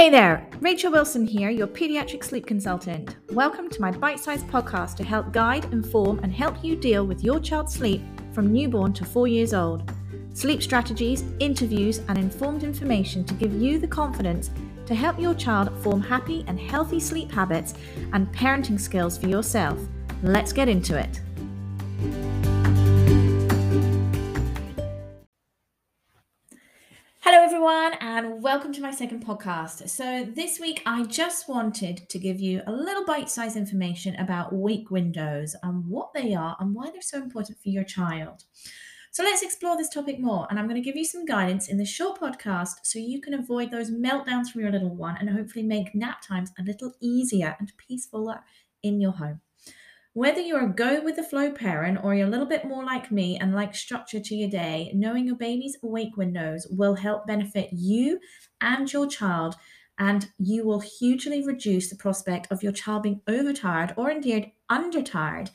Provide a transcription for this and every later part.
Hey there, Rachael Wilson here, your pediatric sleep consultant. Welcome to my bite sized podcast to help guide, inform, and help you deal with your child's sleep from newborn to four years old. Sleep strategies, interviews, and informed information to give you the confidence to help your child form happy and healthy sleep habits and parenting skills for yourself. Let's get into it. Hello, everyone, and welcome to my second podcast. So, this week I just wanted to give you a little bite sized information about wake windows and what they are and why they're so important for your child. So, let's explore this topic more. And I'm going to give you some guidance in this short podcast so you can avoid those meltdowns from your little one and hopefully make nap times a little easier and peacefuler in your home. Whether you're a go with the flow parent or you're a little bit more like me and like structure to your day, knowing your baby's awake windows will help benefit you and your child, and you will hugely reduce the prospect of your child being overtired or indeed undertired,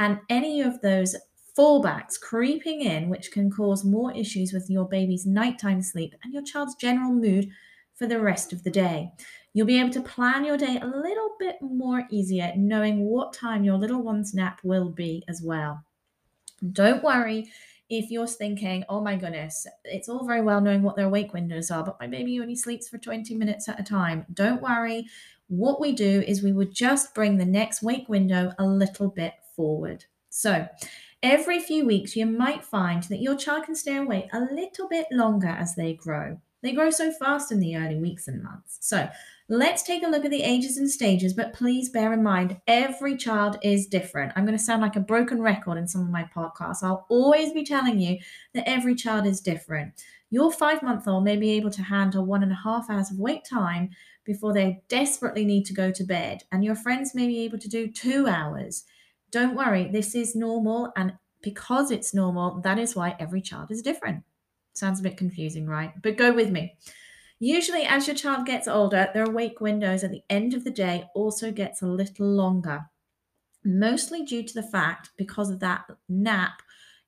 and any of those fallbacks creeping in, which can cause more issues with your baby's nighttime sleep and your child's general mood for the rest of the day. You'll be able to plan your day a little bit more easier, knowing what time your little one's nap will be as well. Don't worry if you're thinking, oh my goodness, it's all very well knowing what their wake windows are, but my baby only sleeps for 20 minutes at a time. Don't worry. What we do is we would just bring the next wake window a little bit forward. So, every few weeks, you might find that your child can stay awake a little bit longer as they grow. They grow so fast in the early weeks and months. So, Let's take a look at the ages and stages, but please bear in mind every child is different. I'm going to sound like a broken record in some of my podcasts. I'll always be telling you that every child is different. Your five month old may be able to handle one and a half hours of wake time before they desperately need to go to bed, and your friends may be able to do two hours. Don't worry, this is normal, and because it's normal, that is why every child is different. Sounds a bit confusing, right? But go with me. Usually, as your child gets older, their awake windows at the end of the day also gets a little longer, mostly due to the fact because of that nap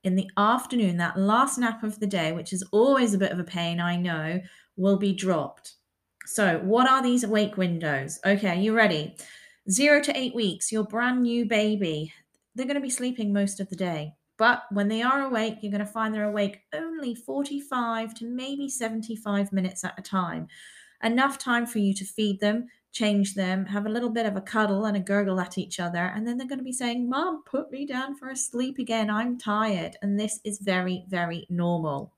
in the afternoon, that last nap of the day, which is always a bit of a pain, I know, will be dropped. So, what are these awake windows? Okay, you ready? Zero to eight weeks, your brand new baby, they're going to be sleeping most of the day. But when they are awake, you're going to find they're awake only 45 to maybe 75 minutes at a time. Enough time for you to feed them, change them, have a little bit of a cuddle and a gurgle at each other. And then they're going to be saying, Mom, put me down for a sleep again. I'm tired. And this is very, very normal.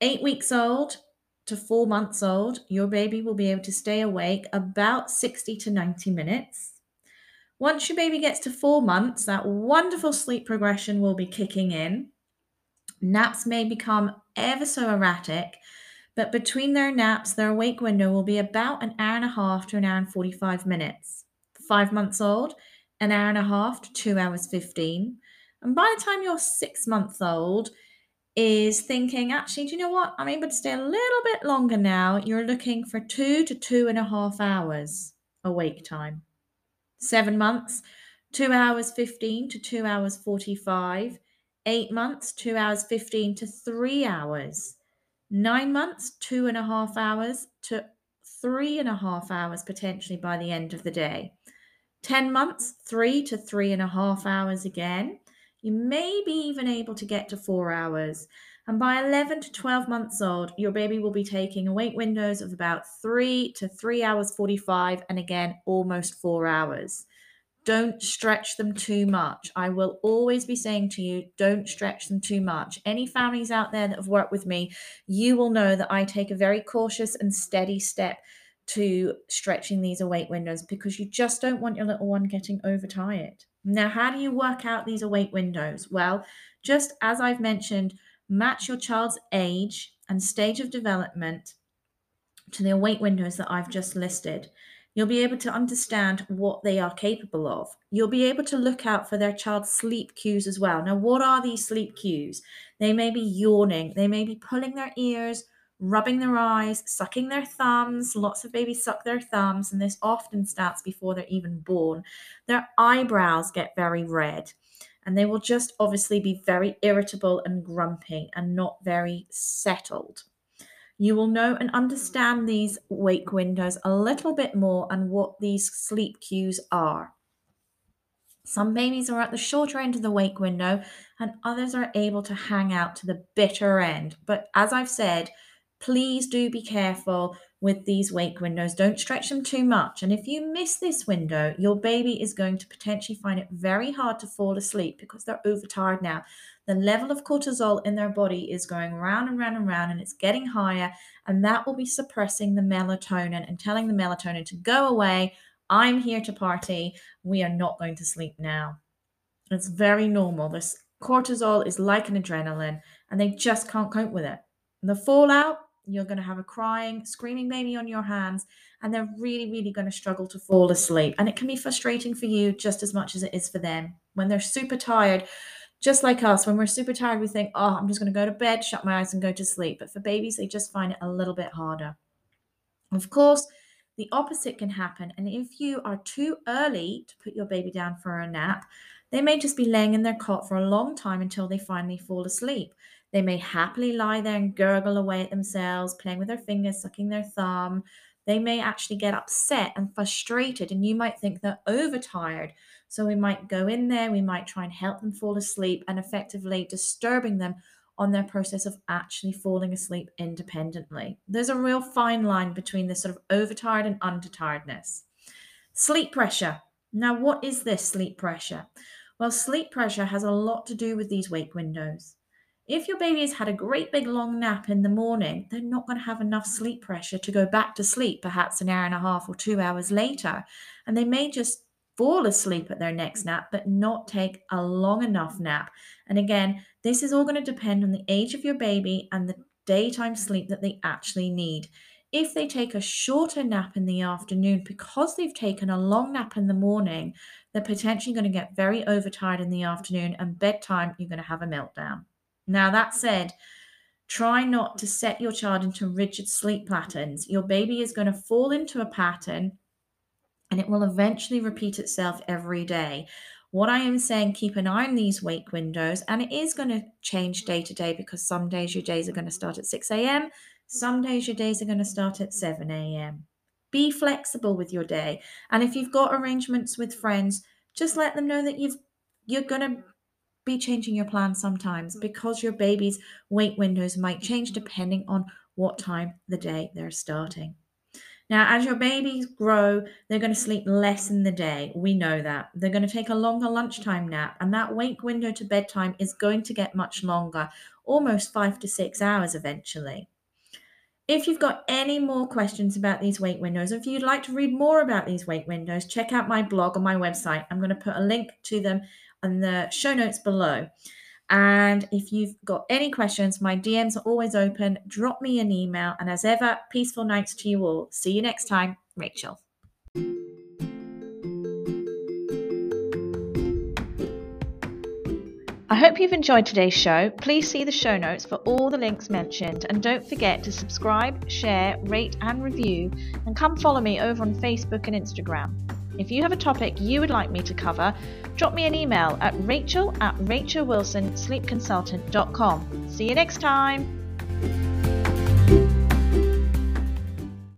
Eight weeks old to four months old, your baby will be able to stay awake about 60 to 90 minutes. Once your baby gets to four months, that wonderful sleep progression will be kicking in. Naps may become ever so erratic, but between their naps, their awake window will be about an hour and a half to an hour and 45 minutes. Five months old, an hour and a half to two hours 15. And by the time you're six months old, is thinking, actually, do you know what? I'm able to stay a little bit longer now. You're looking for two to two and a half hours awake time seven months, two hours 15 to two hours 45, eight months, two hours 15 to three hours, nine months, two and a half hours to three and a half hours potentially by the end of the day. 10 months, three to three and a half hours again. You may be even able to get to four hours. And by 11 to 12 months old, your baby will be taking awake windows of about 3 to 3 hours 45, and again, almost 4 hours. Don't stretch them too much. I will always be saying to you, don't stretch them too much. Any families out there that have worked with me, you will know that I take a very cautious and steady step to stretching these awake windows because you just don't want your little one getting overtired. Now, how do you work out these awake windows? Well, just as I've mentioned, match your child's age and stage of development to the awake windows that I've just listed. You'll be able to understand what they are capable of. You'll be able to look out for their child's sleep cues as well. Now, what are these sleep cues? They may be yawning, they may be pulling their ears, rubbing their eyes, sucking their thumbs. Lots of babies suck their thumbs, and this often starts before they're even born. Their eyebrows get very red and they will just obviously be very irritable and grumpy and not very settled. you will know and understand these wake windows a little bit more and what these sleep cues are. Some babies are at the shorter end of the wake window, and others are able to hang out to the bitter end. But as I've said, please do be careful with these wake windows. Don't stretch them too much. And if you miss this window, your baby is going to potentially find it very hard to fall asleep because they're overtired now. The level of cortisol in their body is going round and round and round, and it's getting higher, and that will be suppressing the melatonin and telling the melatonin to go away I'm here to party. We are not going to sleep now. It's very normal. This cortisol is like an adrenaline, and they just can't cope with it. And the fallout, you're going to have a crying, screaming baby on your hands, and they're really, really going to struggle to fall asleep. And it can be frustrating for you just as much as it is for them. When they're super tired, just like us, when we're super tired, we think, oh, I'm just going to go to bed, shut my eyes, and go to sleep. But for babies, they just find it a little bit harder. Of course, the opposite can happen. And if you are too early to put your baby down for a nap, they may just be laying in their cot for a long time until they finally fall asleep. They may happily lie there and gurgle away at themselves, playing with their fingers, sucking their thumb. They may actually get upset and frustrated, and you might think they're overtired. So we might go in there, we might try and help them fall asleep and effectively disturbing them on their process of actually falling asleep independently. There's a real fine line between this sort of overtired and undertiredness. Sleep pressure. Now, what is this sleep pressure? Well, sleep pressure has a lot to do with these wake windows. If your baby has had a great big long nap in the morning, they're not going to have enough sleep pressure to go back to sleep, perhaps an hour and a half or two hours later. And they may just fall asleep at their next nap, but not take a long enough nap. And again, this is all going to depend on the age of your baby and the daytime sleep that they actually need. If they take a shorter nap in the afternoon because they've taken a long nap in the morning, they're potentially going to get very overtired in the afternoon and bedtime, you're going to have a meltdown. Now, that said, try not to set your child into rigid sleep patterns. Your baby is going to fall into a pattern and it will eventually repeat itself every day. What I am saying, keep an eye on these wake windows, and it is going to change day to day because some days your days are going to start at 6 a.m., some days your days are going to start at 7 a.m. Be flexible with your day. And if you've got arrangements with friends, just let them know that you've you're going to be changing your plan sometimes mm. because your baby's wake windows might change mm-hmm. depending on what time the day they're starting. Now, as your babies grow, they're going to sleep less in the day. We know that. They're going to take a longer lunchtime nap, and that wake window to bedtime is going to get much longer, almost five to six hours eventually. If you've got any more questions about these wake windows, if you'd like to read more about these wake windows, check out my blog on my website. I'm going to put a link to them in the show notes below. And if you've got any questions, my DMs are always open. Drop me an email. And as ever, peaceful nights to you all. See you next time. Rachael. I hope you've enjoyed today's show. Please see the show notes for all the links mentioned. And don't forget to subscribe, share, rate, and review. And come follow me over on Facebook and Instagram. If you have a topic you would like me to cover, drop me an email at rachel at rachelwilsonsleepconsultant.com. See you next time!